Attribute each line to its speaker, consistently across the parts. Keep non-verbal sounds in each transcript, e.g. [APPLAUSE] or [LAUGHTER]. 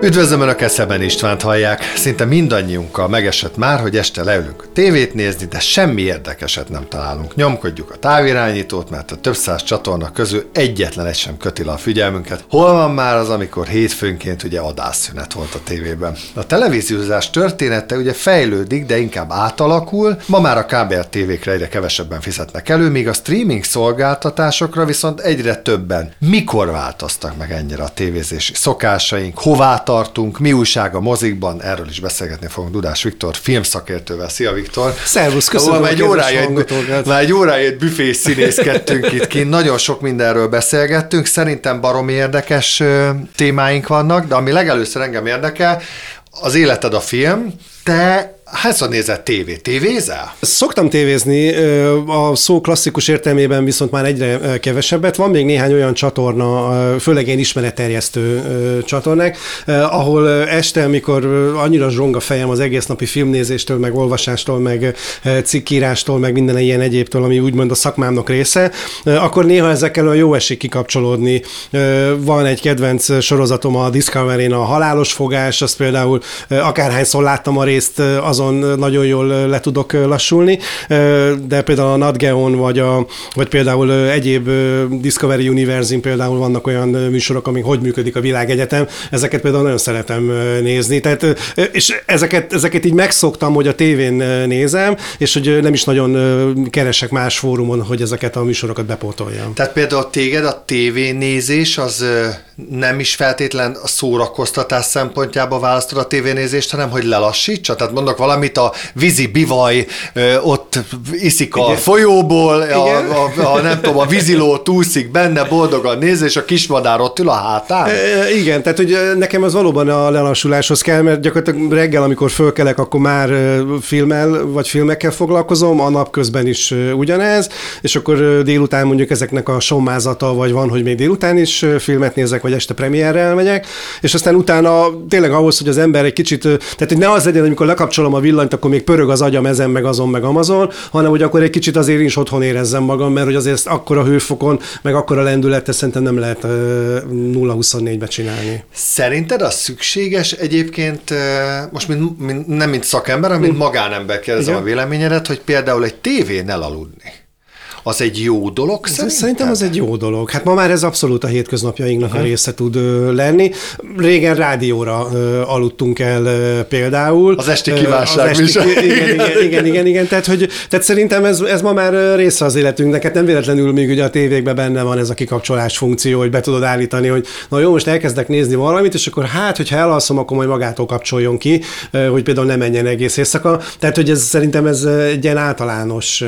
Speaker 1: Üdvözlöm Önöket, Szeben Istvánt hallják. Szinte mindannyiunkkal megesett már, hogy este leülünk tévét nézni, de semmi érdekeset nem találunk. Nyomkodjuk a távirányítót, mert a több száz csatorna közül egyetlen egy sem köti le a figyelmünket. Hol van már az, amikor hétfőnként ugye adásszünet volt a tévében? A televíziózás története ugye fejlődik, de inkább átalakul. Ma már a kábel tévékre egyre kevesebben fizetnek elő, míg a streaming szolgáltatásokra viszont egyre többen. Mikor változtak meg ennyire a tévézési szokásaink? Hová tartunk, mi újság a mozikban, erről is beszélgetni fogunk Dudás Viktor, filmszakértővel. Szia Viktor!
Speaker 2: Szervusz, köszönöm
Speaker 1: már egy, órája, már egy órája egy büfé színészkedtünk itt kint, nagyon sok mindenről beszélgettünk, szerintem baromi érdekes témáink vannak, de ami legelőször engem érdekel, az életed a film, te Hányszor nézett tévé? Tévézel?
Speaker 2: Szoktam tévézni, a szó klasszikus értelmében viszont már egyre kevesebbet. Van még néhány olyan csatorna, főleg én ismeretterjesztő csatornák, ahol este, amikor annyira zsong a fejem az egész napi filmnézéstől, meg olvasástól, meg cikkírástól, meg minden ilyen egyébtől, ami úgymond a szakmámnak része, akkor néha ezekkel a jó esik kikapcsolódni. Van egy kedvenc sorozatom a Discovery-n, a Halálos Fogás, azt például akárhányszor láttam a részt, az azon nagyon jól le tudok lassulni, de például a NatGeon vagy, a, vagy például egyéb Discovery Universe-in például vannak olyan műsorok, amik hogy működik a világegyetem, ezeket például nagyon szeretem nézni, tehát, és ezeket, ezeket így megszoktam, hogy a tévén nézem, és hogy nem is nagyon keresek más fórumon, hogy ezeket a műsorokat bepótoljam.
Speaker 1: Tehát például téged a tévénézés az nem is feltétlen a szórakoztatás szempontjából választod a tévénézést, hanem hogy lelassítsa? Tehát mondok valamit, a vízi bivaj ott iszik a Igen. folyóból, a, a, a, nem tudom, a víziló túszik benne, boldogan néz, és a kismadár ott ül a hátán.
Speaker 2: Igen, tehát hogy nekem az valóban a lelassuláshoz kell, mert gyakorlatilag reggel, amikor fölkelek, akkor már filmmel vagy filmekkel foglalkozom, a nap közben is ugyanez, és akkor délután mondjuk ezeknek a sommázata, vagy van, hogy még délután is filmet nézek, vagy este premierre elmegyek, és aztán utána tényleg ahhoz, hogy az ember egy kicsit, tehát hogy ne az legyen, amikor lekapcsolom a villanyt, akkor még pörög az agyam ezen, meg azon, meg Amazon, hanem hogy akkor egy kicsit azért is otthon érezzem magam, mert hogy azért akkor a hőfokon, meg akkor a lendületet szerintem nem lehet 0-24-be csinálni.
Speaker 1: Szerinted az szükséges egyébként, most mint, mint, nem mint szakember, hanem mint hm. magánember kérdezem Igen. a véleményedet, hogy például egy tévén elaludni? Az egy jó dolog
Speaker 2: szerintem? Szerintem az egy jó dolog. Hát ma már ez abszolút a hétköznapjainknak uh-huh. a része tud ö, lenni. Régen rádióra ö, aludtunk el ö, például.
Speaker 1: Az esti kívánság
Speaker 2: az esti, igen, igen, igen, igen, igen, igen. Tehát, hogy, tehát szerintem ez, ez ma már része az életünknek. Hát nem véletlenül még ugye a tévékben benne van ez a kikapcsolás funkció, hogy be tudod állítani, hogy na jó, most elkezdek nézni valamit, és akkor hát, hogyha elalszom, akkor majd magától kapcsoljon ki, hogy például ne menjen egész éjszaka. Tehát, hogy ez szerintem ez egy ilyen általános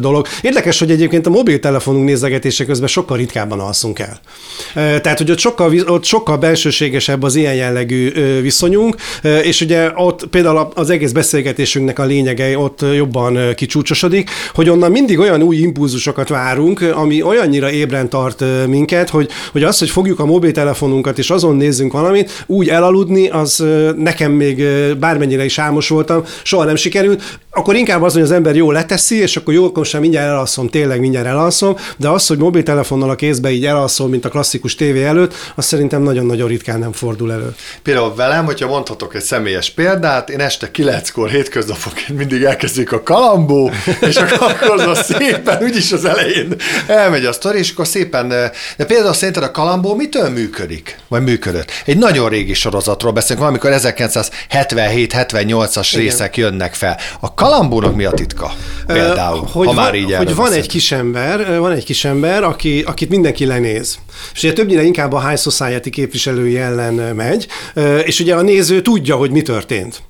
Speaker 2: dolog. Érdekes, hogy egy egyébként a mobiltelefonunk nézegetése közben sokkal ritkábban alszunk el. Tehát, hogy ott sokkal, ott sokkal belsőségesebb az ilyen jellegű viszonyunk, és ugye ott például az egész beszélgetésünknek a lényege ott jobban kicsúcsosodik, hogy onnan mindig olyan új impulzusokat várunk, ami olyannyira ébren tart minket, hogy, hogy az, hogy fogjuk a mobiltelefonunkat és azon nézzünk valamit, úgy elaludni, az nekem még bármennyire is álmos voltam, soha nem sikerült, akkor inkább az, hogy az ember jól leteszi, és akkor jó, akkor sem mindjárt elalszom, tényleg mindjárt elalszom, de az, hogy mobiltelefonnal a kézbe így elalszol, mint a klasszikus tévé előtt, az szerintem nagyon-nagyon ritkán nem fordul elő.
Speaker 1: Például velem, hogyha mondhatok egy személyes példát, én este kilenckor hétköznaponként mindig elkezdjük a kalambó, és akkor az szépen, úgyis az elején elmegy a sztori, és akkor szépen, de például szerinted a kalambó mitől működik? Vagy működött? Egy nagyon régi sorozatról beszélünk, valamikor 1977-78-as részek jönnek fel. A kalambónak mi a titka? Például,
Speaker 2: hogy
Speaker 1: ha már
Speaker 2: van,
Speaker 1: így
Speaker 2: Hogy van egy kis ember, van egy kis ember, aki, akit mindenki lenéz. És ugye többnyire inkább a High Society képviselői ellen megy, és ugye a néző tudja, hogy mi történt.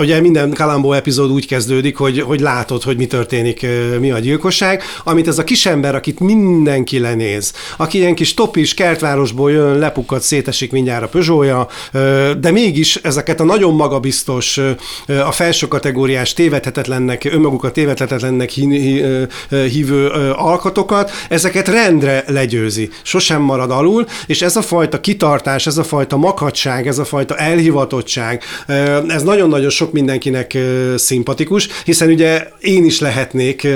Speaker 2: Ugye minden Kalambó epizód úgy kezdődik, hogy, hogy látod, hogy mi történik, mi a gyilkosság, amit ez a kisember, akit mindenki lenéz, aki ilyen kis topis kertvárosból jön, lepukkat, szétesik mindjárt a Peugeotja, de mégis ezeket a nagyon magabiztos, a felső kategóriás tévedhetetlennek, önmagukat tévedhetetlennek hívő alkatokat, ezeket rendre legyőzi. Sosem marad alul, és ez a fajta kitartás, ez a fajta makadság, ez a fajta elhivatottság, ez nagyon nagyon-nagyon sok mindenkinek szimpatikus, hiszen ugye én is lehetnék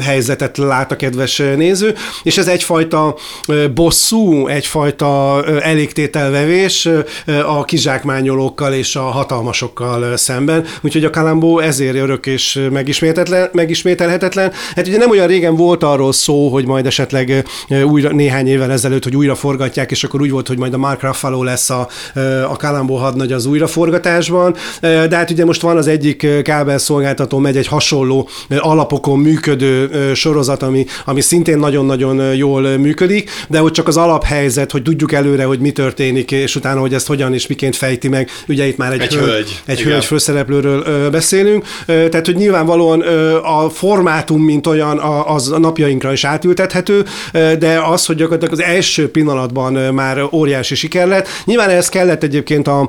Speaker 2: helyzetet lát a kedves néző, és ez egyfajta bosszú, egyfajta elégtételvevés a kizsákmányolókkal és a hatalmasokkal szemben, úgyhogy a Kalambó ezért örök és megismételhetetlen. Hát ugye nem olyan régen volt arról szó, hogy majd esetleg újra néhány évvel ezelőtt, hogy újra forgatják, és akkor úgy volt, hogy majd a Mark Ruffalo lesz a, a Kalambó hadnagy az újraforgatásban, de hát ugye most van az egyik kábelszolgáltató, megy egy hasonló alapokon működő sorozat, ami, ami szintén nagyon-nagyon jól működik, de hogy csak az alaphelyzet, hogy tudjuk előre, hogy mi történik, és utána, hogy ezt hogyan és miként fejti meg, ugye itt már egy,
Speaker 1: egy hölgy,
Speaker 2: egy hölgy főszereplőről beszélünk, tehát hogy nyilvánvalóan a formátum, mint olyan, az a napjainkra is átültethető, de az, hogy gyakorlatilag az első pillanatban már óriási siker lett. Nyilván ez kellett egyébként a,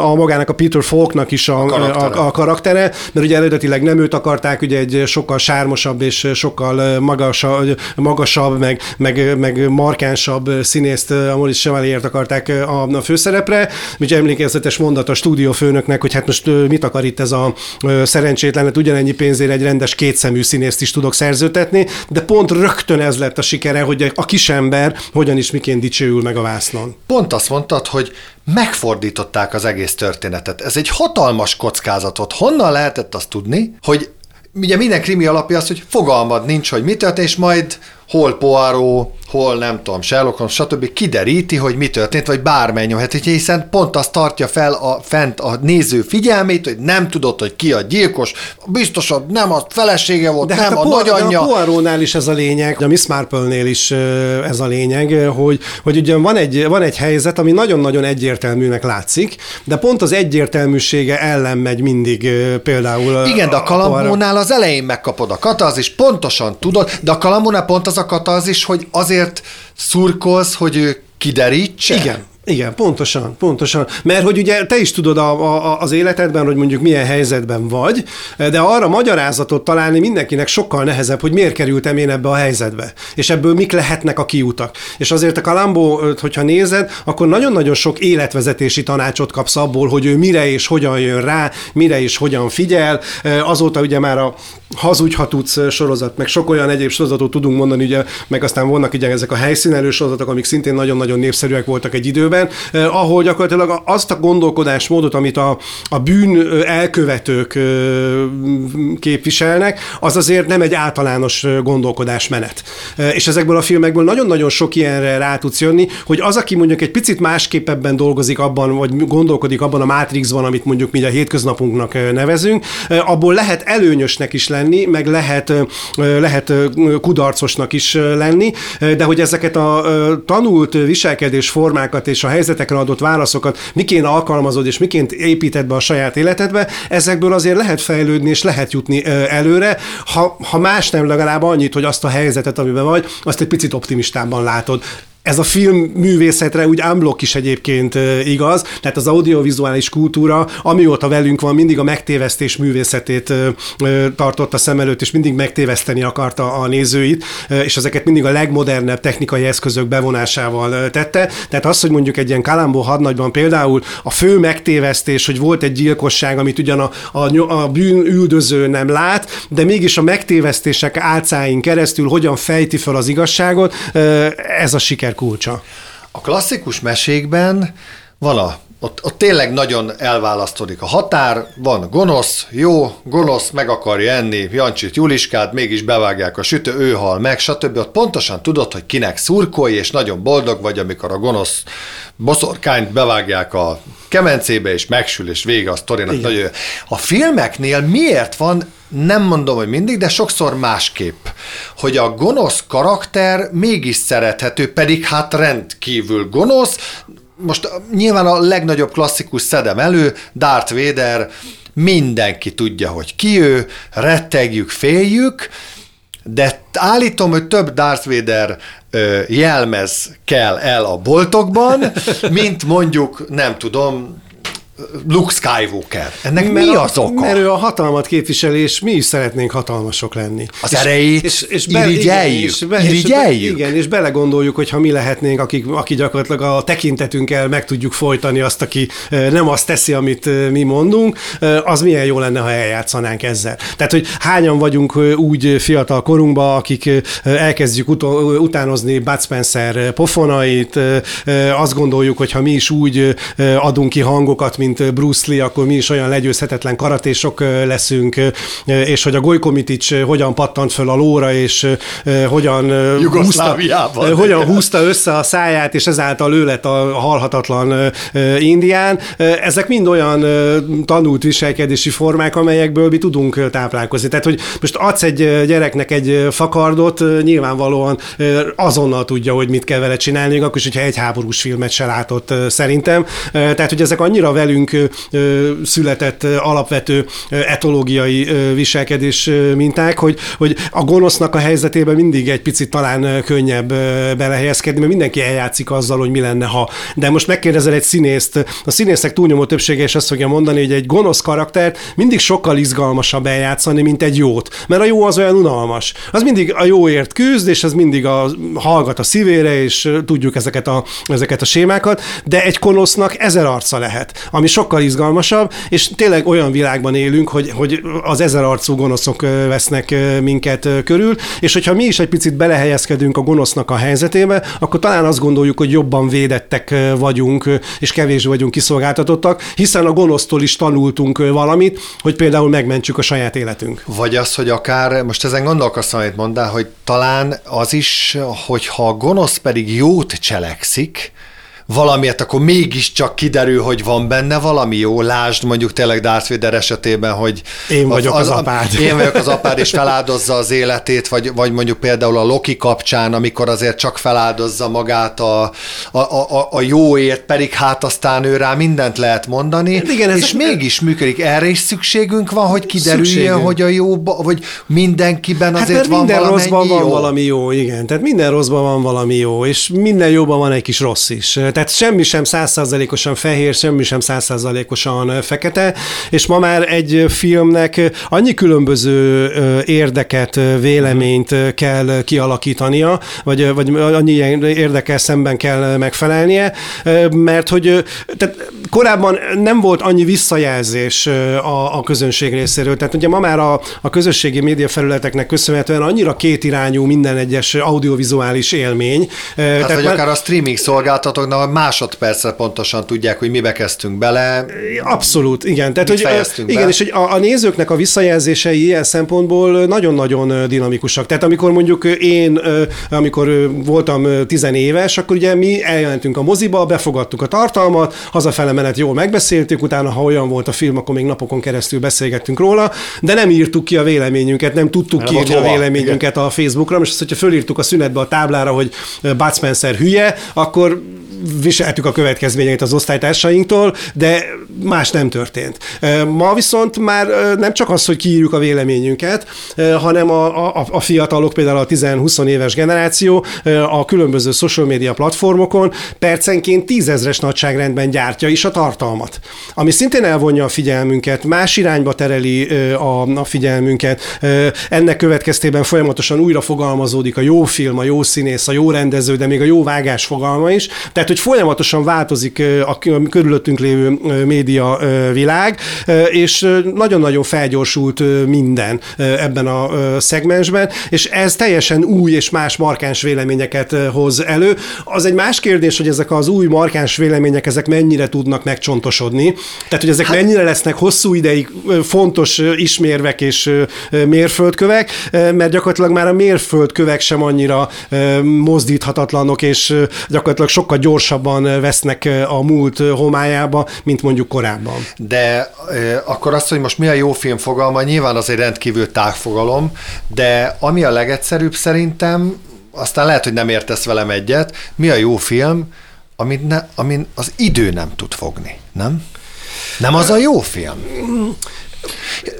Speaker 2: a magának a Peter Falknak is a, karaktere. a, a karaktere, mert ugye eredetileg nem őt akarták, ugye egy sokkal sármosabb és sokkal magasabb, magasabb meg, meg, meg markánsabb színészt, a Maurice Chevalier-t akarták a, a főszerepre. Ugye emlékezetes mondat a stúdiófőnöknek, hogy hát most mit akar itt ez a szerencsétlen, hát ugyanennyi pénzért egy rendes kétszemű színészt is tudok szerzőtetni, de pont rögtön ez lett a sikere, hogy a kisember hogyan is miként dicsőül meg a vásznon.
Speaker 1: Pont azt mondtad, hogy megfordították az egész történetet. Ez egy hatalmas kockázatot. Honnan lehetett azt tudni, hogy ugye minden krimi alapja az, hogy fogalmad nincs, hogy mi történt, és majd hol Poirot, hol nem tudom, Sherlock Holmes, stb. kideríti, hogy mi történt, vagy bármennyi. Hát, hiszen pont azt tartja fel a, fent a néző figyelmét, hogy nem tudod, hogy ki a gyilkos, biztosan nem a felesége volt, de nem hát a, a nagyanyja.
Speaker 2: De a Poirotnál is ez a lényeg, a Miss Marple-nél is ez a lényeg, hogy, hogy ugye van egy, van egy helyzet, ami nagyon-nagyon egyértelműnek látszik, de pont az egyértelműsége ellen megy mindig például.
Speaker 1: Igen, de a Kalambónál az elején megkapod a katazis, pontosan tudod, de a Kalambónál pont az a katazis, hogy azért szurkolsz, hogy ő kiderítse?
Speaker 2: Igen, igen, pontosan, pontosan. Mert hogy ugye te is tudod a, a, az életedben, hogy mondjuk milyen helyzetben vagy, de arra magyarázatot találni mindenkinek sokkal nehezebb, hogy miért kerültem én ebbe a helyzetbe, és ebből mik lehetnek a kiutak. És azért a Kalambó, hogyha nézed, akkor nagyon-nagyon sok életvezetési tanácsot kapsz abból, hogy ő mire és hogyan jön rá, mire és hogyan figyel. Azóta ugye már a Hazudj, ha tudsz sorozat, meg sok olyan egyéb sorozatot tudunk mondani, ugye, meg aztán vannak ugye ezek a helyszínelő sorozatok, amik szintén nagyon-nagyon népszerűek voltak egy időben, eh, ahol gyakorlatilag azt a gondolkodásmódot, amit a, a bűn elkövetők eh, képviselnek, az azért nem egy általános gondolkodásmenet. Eh, és ezekből a filmekből nagyon-nagyon sok ilyenre rá tudsz jönni, hogy az, aki mondjuk egy picit másképp ebben dolgozik abban, vagy gondolkodik abban a Matrixban, amit mondjuk mi a hétköznapunknak nevezünk, abból lehet előnyösnek is lenni, lenni, meg lehet, lehet kudarcosnak is lenni, de hogy ezeket a tanult viselkedésformákat és a helyzetekre adott válaszokat miként alkalmazod és miként építed be a saját életedbe, ezekből azért lehet fejlődni és lehet jutni előre, ha, ha más nem legalább annyit, hogy azt a helyzetet, amiben vagy, azt egy picit optimistában látod ez a film művészetre úgy unblock is egyébként igaz, tehát az audiovizuális kultúra, amióta velünk van, mindig a megtévesztés művészetét tartotta szem előtt, és mindig megtéveszteni akarta a nézőit, és ezeket mindig a legmodernebb technikai eszközök bevonásával tette. Tehát az, hogy mondjuk egy ilyen Kalambó hadnagyban például a fő megtévesztés, hogy volt egy gyilkosság, amit ugyan a, a, a bűn üldöző nem lát, de mégis a megtévesztések álcáin keresztül hogyan fejti fel az igazságot, ez a siker siker kulcsa.
Speaker 1: A klasszikus mesékben van a ott, ott tényleg nagyon elválasztódik a határ, van gonosz, jó, gonosz, meg akarja enni Jancsit, Juliskát, mégis bevágják a sütő, ő hal meg, stb. Ott pontosan tudod, hogy kinek szurkolj, és nagyon boldog vagy, amikor a gonosz boszorkányt bevágják a kemencébe, és megsül, és vége a sztorinak. Nagyon A filmeknél miért van nem mondom, hogy mindig, de sokszor másképp, hogy a gonosz karakter mégis szerethető, pedig hát rendkívül gonosz. Most nyilván a legnagyobb klasszikus szedem elő, Darth Vader, mindenki tudja, hogy ki ő, rettegjük, féljük, de állítom, hogy több Darth Vader jelmez kell el a boltokban, mint mondjuk, nem tudom, Luke Skywalker. Ennek mert mi az oka?
Speaker 2: Mert ő a hatalmat képviseli, és mi is szeretnénk hatalmasok lenni.
Speaker 1: Az és, erejét és, és be, irigyeljük. És be, irigyeljük.
Speaker 2: És be, igen, és belegondoljuk, hogy ha mi lehetnénk, akik, aki gyakorlatilag a tekintetünkkel meg tudjuk folytani azt, aki nem azt teszi, amit mi mondunk, az milyen jó lenne, ha eljátszanánk ezzel. Tehát, hogy hányan vagyunk úgy fiatal korunkban, akik elkezdjük ut- utánozni Bud Spencer pofonait, azt gondoljuk, hogy ha mi is úgy adunk ki hangokat, mint Bruce Lee, akkor mi is olyan legyőzhetetlen karatésok leszünk, és hogy a Gojkomitics hogyan pattant föl a lóra, és hogyan húzta, hogyan húzta össze a száját, és ezáltal ő lett a halhatatlan indián. Ezek mind olyan tanult viselkedési formák, amelyekből mi tudunk táplálkozni. Tehát, hogy most adsz egy gyereknek egy fakardot, nyilvánvalóan azonnal tudja, hogy mit kell vele csinálni, akkor is, hogyha egy háborús filmet se látott szerintem. Tehát, hogy ezek annyira velünk született alapvető etológiai viselkedés minták, hogy, hogy a gonosznak a helyzetében mindig egy picit talán könnyebb belehelyezkedni, mert mindenki eljátszik azzal, hogy mi lenne, ha. De most megkérdezel egy színészt, a színészek túlnyomó többsége is azt fogja mondani, hogy egy gonosz karaktert mindig sokkal izgalmasabb eljátszani, mint egy jót. Mert a jó az olyan unalmas. Az mindig a jóért küzd, és az mindig a, hallgat a szívére, és tudjuk ezeket a, ezeket a sémákat, de egy gonosznak ezer arca lehet, ami sokkal izgalmasabb, és tényleg olyan világban élünk, hogy, hogy az ezer arcú gonoszok vesznek minket körül, és hogyha mi is egy picit belehelyezkedünk a gonosznak a helyzetébe, akkor talán azt gondoljuk, hogy jobban védettek vagyunk, és kevés vagyunk kiszolgáltatottak, hiszen a gonosztól is tanultunk valamit, hogy például megmentsük a saját életünk.
Speaker 1: Vagy az, hogy akár, most ezen gondolkoztam, amit mondál, hogy talán az is, hogyha a gonosz pedig jót cselekszik, valamiért, akkor mégiscsak kiderül, hogy van benne valami jó. Lásd mondjuk tényleg Darth Vader esetében, hogy
Speaker 2: én vagyok az, az apád.
Speaker 1: Én vagyok az apád, és feláldozza az életét, vagy, vagy mondjuk például a Loki kapcsán, amikor azért csak feláldozza magát a, a, a, a jóért, pedig hát aztán ő rá mindent lehet mondani, igen, és ezek... mégis működik. Erre is szükségünk van, hogy kiderüljön, szükségünk. hogy a jó, vagy mindenkiben hát azért hát, van minden rosszban
Speaker 2: jó. van valami jó, igen. Tehát minden rosszban van valami jó, és minden jóban van egy kis rossz is. Tehát tehát semmi sem százszázalékosan fehér, semmi sem százszázalékosan fekete, és ma már egy filmnek annyi különböző érdeket, véleményt kell kialakítania, vagy, vagy annyi ilyen érdekkel szemben kell megfelelnie, mert hogy tehát korábban nem volt annyi visszajelzés a, a közönség részéről. Tehát ugye ma már a, a közösségi média felületeknek köszönhetően annyira kétirányú minden egyes audiovizuális élmény.
Speaker 1: Tehát, tehát hogy már... akár a streaming szolgáltatóknak másodpercre pontosan tudják, hogy mibe kezdtünk bele.
Speaker 2: Abszolút, igen. Tehát, hogy, igen, be. és hogy a, a nézőknek a visszajelzései ilyen szempontból nagyon-nagyon dinamikusak. Tehát amikor mondjuk én, amikor voltam tizenéves, akkor ugye mi eljelentünk a moziba, befogadtuk a tartalmat, hazafele menet jól megbeszéltük, utána, ha olyan volt a film, akkor még napokon keresztül beszélgettünk róla, de nem írtuk ki a véleményünket, nem tudtuk kiírni a véleményünket igen. a Facebookra, most azt, hogyha fölírtuk a szünetbe a táblára, hogy Bud Spencer hülye, akkor viseltük a következményeit az osztálytársainktól, de más nem történt. Ma viszont már nem csak az, hogy kiírjuk a véleményünket, hanem a, a, a fiatalok, például a 10-20 éves generáció a különböző social media platformokon percenként tízezres nagyságrendben gyártja is a tartalmat. Ami szintén elvonja a figyelmünket, más irányba tereli a, a figyelmünket. Ennek következtében folyamatosan újra fogalmazódik a jó film, a jó színész, a jó rendező, de még a jó vágás fogalma is. Tehát hogy folyamatosan változik a körülöttünk lévő média világ, és nagyon-nagyon felgyorsult minden ebben a szegmensben, és ez teljesen új és más markáns véleményeket hoz elő. Az egy más kérdés, hogy ezek az új markáns vélemények, ezek mennyire tudnak megcsontosodni, tehát hogy ezek hát, mennyire lesznek hosszú ideig fontos ismérvek és mérföldkövek, mert gyakorlatilag már a mérföldkövek sem annyira mozdíthatatlanok, és gyakorlatilag sokkal gyorsabban gyorsabban vesznek a múlt homályába, mint mondjuk korábban.
Speaker 1: De akkor azt, hogy most mi a jó film fogalma, nyilván az egy rendkívül tágfogalom, de ami a legegyszerűbb szerintem, aztán lehet, hogy nem értesz velem egyet, mi a jó film, amit ne, amin az idő nem tud fogni, nem? Nem az a jó film?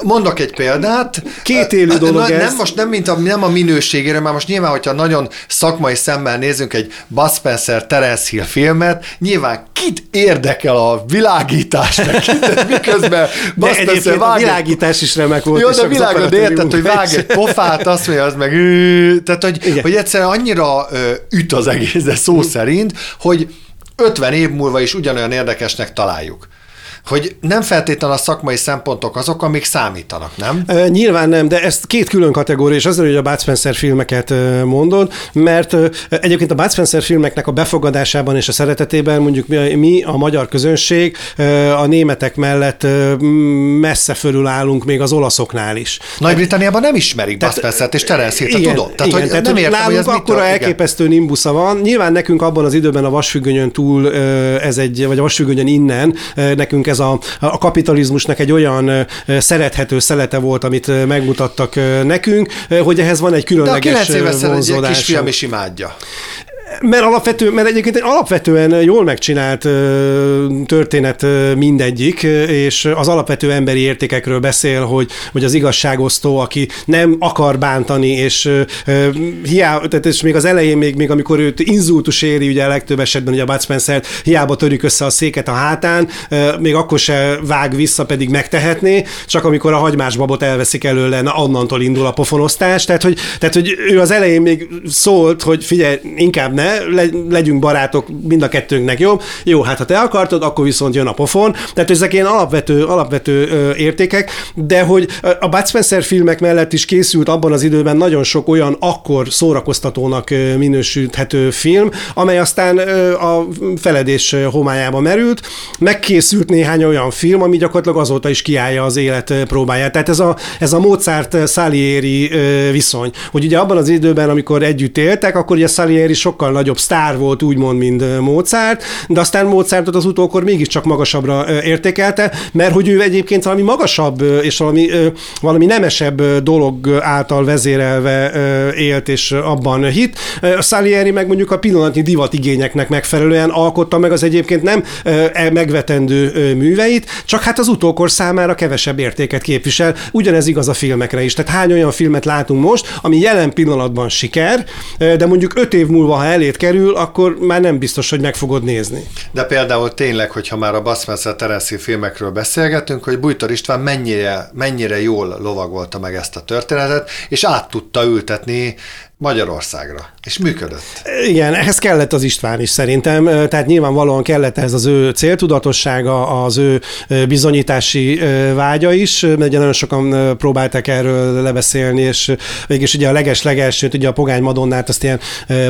Speaker 1: Mondok egy példát.
Speaker 2: Két élő dolog
Speaker 1: Na,
Speaker 2: ez.
Speaker 1: Nem most nem, mint a, nem a minőségére, mert most nyilván, hogyha nagyon szakmai szemmel nézünk egy Bud Spencer Terence Hill filmet, nyilván kit érdekel a világítás, kit, [LAUGHS] miközben Bud Spencer
Speaker 2: a
Speaker 1: vág egy-
Speaker 2: világítás is remek volt.
Speaker 1: jó, de világod, érted, hogy vág egy pofát, azt mondja, az meg tehát, hogy,
Speaker 2: Igen.
Speaker 1: hogy egyszerűen annyira üt az egész, de szó szerint, hogy 50 év múlva is ugyanolyan érdekesnek találjuk. Hogy nem feltétlenül a szakmai szempontok azok, amik számítanak, nem?
Speaker 2: Ö, Nyilván nem, de ez két külön kategória, és azért, hogy a Bud Spencer filmeket mondod, mert egyébként a Bud Spencer filmeknek a befogadásában és a szeretetében mondjuk mi, mi a magyar közönség a németek mellett messze fölül állunk még az olaszoknál is.
Speaker 1: Nagy-Britanniában nem ismerik Bud Spencer-t és Terence Hill-t, te
Speaker 2: igen,
Speaker 1: tudod?
Speaker 2: Tehát, igen,
Speaker 1: hogy
Speaker 2: tehát
Speaker 1: nem értem, hogy
Speaker 2: nálunk
Speaker 1: ez mitől-
Speaker 2: akkora
Speaker 1: igen.
Speaker 2: elképesztő nimbusza van. Nyilván nekünk abban az időben a vasfüggönyön túl ez egy, vagy a vasfüggönyön innen, nekünk ez a, a kapitalizmusnak egy olyan szerethető szelete volt, amit megmutattak nekünk, hogy ehhez van egy
Speaker 1: De a
Speaker 2: különleges
Speaker 1: 9
Speaker 2: ö,
Speaker 1: éves egy kisfiam is imádja.
Speaker 2: Mert, alapvető, mert egyébként egy alapvetően jól megcsinált történet mindegyik, és az alapvető emberi értékekről beszél, hogy, hogy az igazságosztó, aki nem akar bántani, és hiába, tehát és még az elején, még, még amikor őt inzultus éri, ugye a legtöbb esetben ugye a Bud Spencer hiába törik össze a széket a hátán, még akkor se vág vissza, pedig megtehetné, csak amikor a hagymás babot elveszik előle, na onnantól indul a pofonosztás, tehát hogy, tehát, hogy ő az elején még szólt, hogy figyelj, inkább ne, le, legyünk barátok, mind a kettőnknek jobb. Jó, hát ha te akartad, akkor viszont jön a pofon. Tehát ezek ilyen alapvető, alapvető értékek, de hogy a Bud Spencer filmek mellett is készült abban az időben nagyon sok olyan akkor szórakoztatónak minősíthető film, amely aztán a feledés homályába merült. Megkészült néhány olyan film, ami gyakorlatilag azóta is kiállja az élet próbáját. Tehát ez a, ez a Mozart-Salieri viszony, hogy ugye abban az időben, amikor együtt éltek, akkor ugye Salieri sokkal nagyobb sztár volt, úgymond, mint Mozart, de aztán Mozartot az utókor mégiscsak magasabbra értékelte, mert hogy ő egyébként valami magasabb és valami, valami nemesebb dolog által vezérelve élt és abban hit. Salieri meg mondjuk a pillanatnyi divatigényeknek megfelelően alkotta meg az egyébként nem e- megvetendő műveit, csak hát az utókor számára kevesebb értéket képvisel. Ugyanez igaz a filmekre is. Tehát hány olyan filmet látunk most, ami jelen pillanatban siker, de mondjuk öt év múlva, ha elét kerül, akkor már nem biztos, hogy meg fogod nézni.
Speaker 1: De például tényleg, hogyha már a Terence Hill filmekről beszélgetünk, hogy Bújtor István mennyire, mennyire jól lovagolta meg ezt a történetet, és át tudta ültetni Magyarországra. És működött.
Speaker 2: Igen, ehhez kellett az István is szerintem, tehát nyilvánvalóan kellett ehhez az ő céltudatossága, az ő bizonyítási vágya is, mert ugye nagyon sokan próbáltak erről lebeszélni, és végülis ugye a leges-legelsőt, ugye a Pogány Madonnát azt ilyen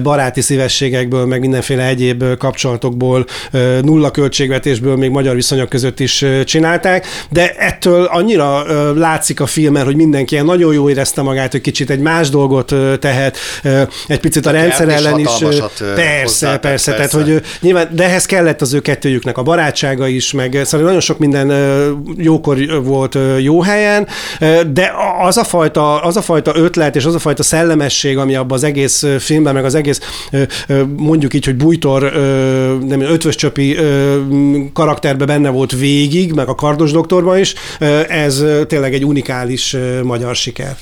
Speaker 2: baráti szívességekből, meg mindenféle egyéb kapcsolatokból, nulla költségvetésből még magyar viszonyok között is csinálták, de ettől annyira látszik a filmen, hogy mindenki ilyen nagyon jó érezte magát, hogy kicsit egy más dolgot tehet, egy picit a rendszer ellen is.
Speaker 1: hatalmasat, ö,
Speaker 2: Persze, persze, tehát
Speaker 1: persze.
Speaker 2: hogy nyilván, de ehhez kellett az ő kettőjüknek a barátsága is, meg szóval nagyon sok minden jókor volt jó helyen, de az a fajta, az a fajta ötlet és az a fajta szellemesség, ami abban az egész filmben, meg az egész mondjuk így, hogy bújtor, nem ötvös csöpi karakterben benne volt végig, meg a kardos doktorban is, ez tényleg egy unikális magyar siker.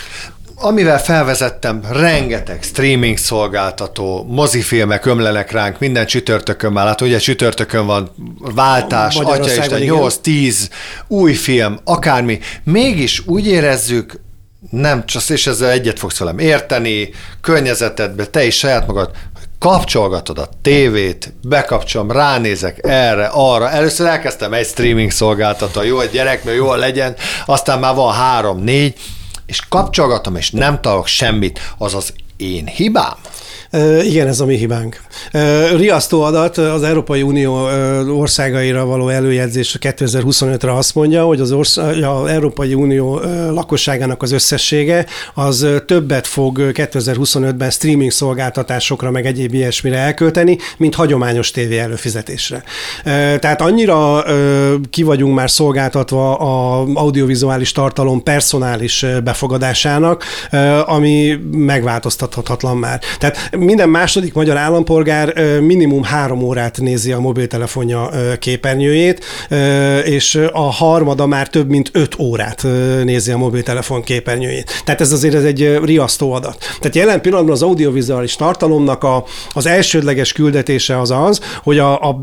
Speaker 1: Amivel felvezettem, rengeteg streaming szolgáltató, mozifilmek ömlenek ránk, minden csütörtökön már, hát ugye csütörtökön van váltás, atya
Speaker 2: Magyarországon,
Speaker 1: Isten,
Speaker 2: igen.
Speaker 1: 8-10, új film, akármi. Mégis úgy érezzük, nem csak, és ezzel egyet fogsz velem érteni, környezetedbe, te is saját magad, kapcsolgatod a tévét, bekapcsolom, ránézek erre, arra. Először elkezdtem egy streaming szolgáltató, jó, egy gyerek, mert jó legyen, aztán már van három, négy, és kapcsolgatom, és nem találok semmit, az az én hibám.
Speaker 2: Igen, ez a mi hibánk. Riasztó adat az Európai Unió országaira való előjegyzés 2025-re azt mondja, hogy az, orsz- az Európai Unió lakosságának az összessége az többet fog 2025-ben streaming szolgáltatásokra meg egyéb ilyesmire elkölteni, mint hagyományos tévé előfizetésre. Tehát annyira ki vagyunk már szolgáltatva a audiovizuális tartalom personális befogadásának, ami megváltoztathatatlan már. Tehát minden második magyar állampolgár minimum három órát nézi a mobiltelefonja képernyőjét, és a harmada már több mint öt órát nézi a mobiltelefon képernyőjét. Tehát ez azért ez egy riasztó adat. Tehát jelen pillanatban az audiovizuális tartalomnak a, az elsődleges küldetése az az, hogy a, a,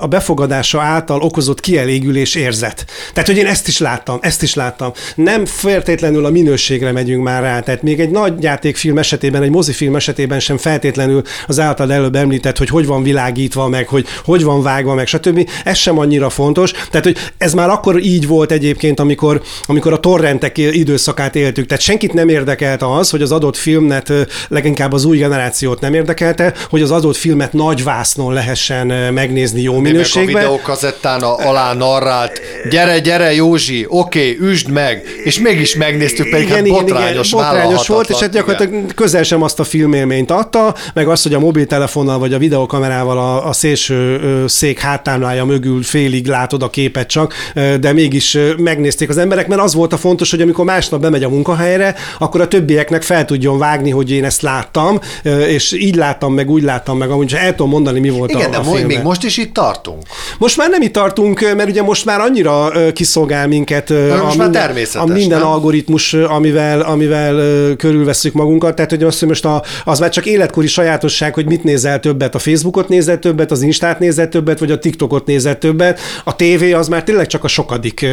Speaker 2: a befogadása által okozott kielégülés érzet. Tehát, hogy én ezt is láttam, ezt is láttam. Nem feltétlenül a minőségre megyünk már rá. Tehát még egy nagy játékfilm esetében, egy mozifilm esetében sem feltétlenül az által előbb említett, hogy hogy van világítva, meg hogy hogy van vágva, meg stb. Ez sem annyira fontos. Tehát, hogy ez már akkor így volt egyébként, amikor, amikor a torrentek időszakát éltük. Tehát senkit nem érdekelte az, hogy az adott filmnet, leginkább az új generációt nem érdekelte, hogy az adott filmet nagy vásznon lehessen megnézni jó minőségben.
Speaker 1: a videókazettán alá narrált, gyere, gyere Józsi, oké, okay, üsd meg, és mégis megnéztük, pedig igen, hát igen, botrányos, igen, botrányos
Speaker 2: volt, és hát gyakorlatilag igen. közel sem azt a filmélményt adta, meg azt, hogy a mobiltelefonnal vagy a videokamerával a, a szélső szék háttámlája mögül félig látod a képet csak, de mégis megnézték az emberek, mert az volt a fontos, hogy amikor másnap bemegy a munkahelyre, akkor a többieknek fel tudjon vágni, hogy én ezt láttam, és így láttam meg, úgy láttam meg, amúgy el tudom mondani, mi volt
Speaker 1: Igen,
Speaker 2: a,
Speaker 1: a de még most is itt tartunk.
Speaker 2: Most már nem itt tartunk, mert ugye most már annyira kiszolgál minket
Speaker 1: most a, minden, természetes,
Speaker 2: a minden nem? algoritmus, amivel, amivel körülveszünk magunkat, tehát hogy azt, hogy most a, az már csak életkori sajátosság, hogy mit nézel többet, a Facebookot nézel többet, az Instát nézel többet, vagy a TikTokot nézel többet, a tévé az már tényleg csak a sokadik,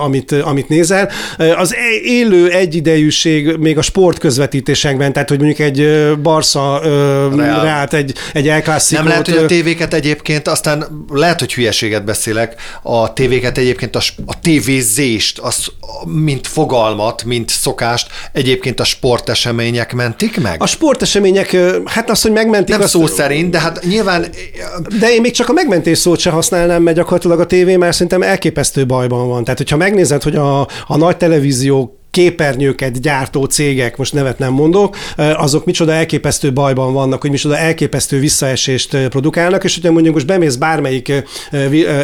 Speaker 2: amit, amit nézel. Az élő egyidejűség még a sportközvetítésekben, tehát hogy mondjuk egy Barca Real. Reált, egy, egy El
Speaker 1: Nem lehet, hogy a tévéket egyébként, aztán lehet, hogy hülyeséget beszélek, a tévéket egyébként a, a tévézést, az, mint fogalmat, mint szokást, egyébként a sportesemények mentik meg?
Speaker 2: A sportesemények, hát az, hogy megmentik...
Speaker 1: Nem
Speaker 2: azt,
Speaker 1: szó szerint, de hát nyilván...
Speaker 2: De én még csak a megmentés szót se használnám, mert gyakorlatilag a tévé már szerintem elképesztő bajban van. Tehát, hogyha megnézed, hogy a, a nagy televíziók képernyőket gyártó cégek, most nevet nem mondok, azok micsoda elképesztő bajban vannak, hogy micsoda elképesztő visszaesést produkálnak, és hogyha mondjuk most bemész bármelyik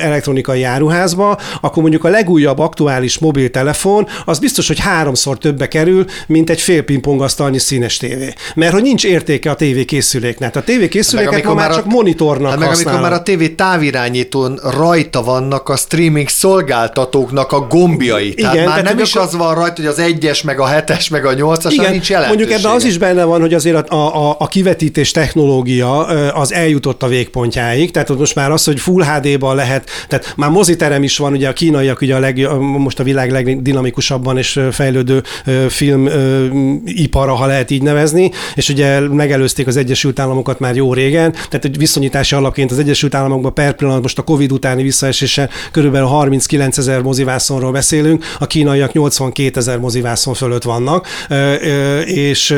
Speaker 2: elektronikai áruházba, akkor mondjuk a legújabb aktuális mobiltelefon, az biztos, hogy háromszor többe kerül, mint egy fél pingpongasztalnyi színes tévé. Mert hogy nincs értéke a tévékészüléknek. A tévékészüléket hát ma már csak a, monitornak hát meg
Speaker 1: amikor már a tévé távirányítón rajta vannak a streaming szolgáltatóknak a gombjai. Igen, tehát már tehát nem is akkor... az van rajta, hogy az egyes, meg a hetes, meg a nyolcas, Igen, nincs
Speaker 2: Mondjuk ebben az is benne van, hogy azért a, a, a kivetítés technológia az eljutott a végpontjáig, tehát ott most már az, hogy Full HD-ban lehet, tehát már moziterem is van, ugye a kínaiak ugye a leg, most a világ legdinamikusabban és fejlődő filmipara, ha lehet így nevezni, és ugye megelőzték az Egyesült Államokat már jó régen, tehát egy viszonyítási alapként az Egyesült Államokban per pillanat most a Covid utáni visszaeséssel körülbelül 39 ezer mozivászonról beszélünk, a kínaiak 82 ezer mozivászon fölött vannak, és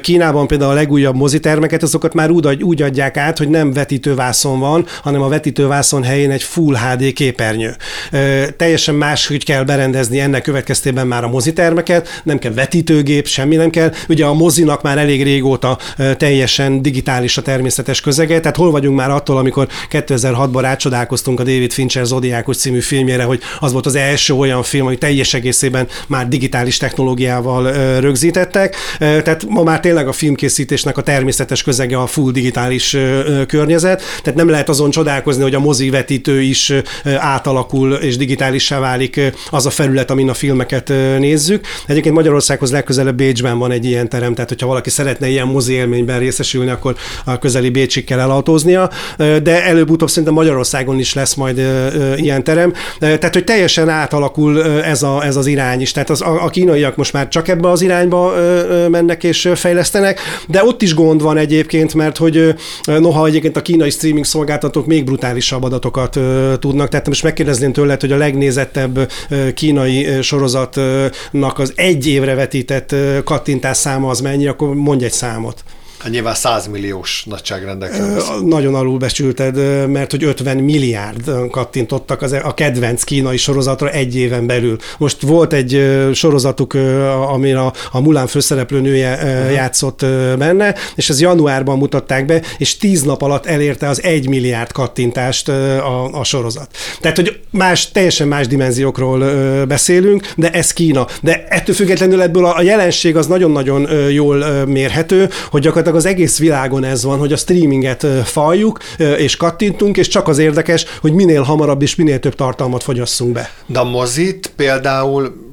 Speaker 2: Kínában például a legújabb mozitermeket, azokat már úgy, adják át, hogy nem vetítővászon van, hanem a vetítővászon helyén egy Full HD képernyő. Teljesen más, hogy kell berendezni ennek következtében már a mozitermeket, nem kell vetítőgép, semmi nem kell. Ugye a mozinak már elég régóta teljesen digitális a természetes közege, tehát hol vagyunk már attól, amikor 2006-ban rácsodálkoztunk a David Fincher Zodiákus című filmjére, hogy az volt az első olyan film, ami teljes egészében már digitális digitális technológiával rögzítettek, tehát ma már tényleg a filmkészítésnek a természetes közege a full digitális környezet, tehát nem lehet azon csodálkozni, hogy a mozi vetítő is átalakul és digitálissá válik az a felület, amin a filmeket nézzük. Egyébként Magyarországhoz legközelebb Bécsben van egy ilyen terem, tehát hogyha valaki szeretne ilyen mozi élményben részesülni, akkor a közeli Bécsig kell elautóznia, de előbb-utóbb szerintem Magyarországon is lesz majd ilyen terem. Tehát, hogy teljesen átalakul ez, a, ez az irány is. Tehát az, a kínaiak most már csak ebbe az irányba mennek és fejlesztenek, de ott is gond van egyébként, mert hogy noha egyébként a kínai streaming szolgáltatók még brutálisabb adatokat tudnak, tehát most megkérdezném tőled, hogy a legnézettebb kínai sorozatnak az egy évre vetített kattintás száma az mennyi, akkor mondj egy számot.
Speaker 1: Hát nyilván 100 milliós nagyságrendekről.
Speaker 2: Nagyon alulbecsülted, mert hogy 50 milliárd kattintottak az, a kedvenc kínai sorozatra egy éven belül. Most volt egy sorozatuk, amin a, a Mulán főszereplőnője uh-huh. játszott benne, és ez januárban mutatták be, és tíz nap alatt elérte az egy milliárd kattintást a, a sorozat. Tehát, hogy más, teljesen más dimenziókról beszélünk, de ez Kína. De ettől függetlenül ebből a, a jelenség az nagyon-nagyon jól mérhető, hogy gyakorlatilag az egész világon ez van, hogy a streaminget faljuk, és kattintunk, és csak az érdekes, hogy minél hamarabb és minél több tartalmat fogyasszunk be.
Speaker 1: De a mozit például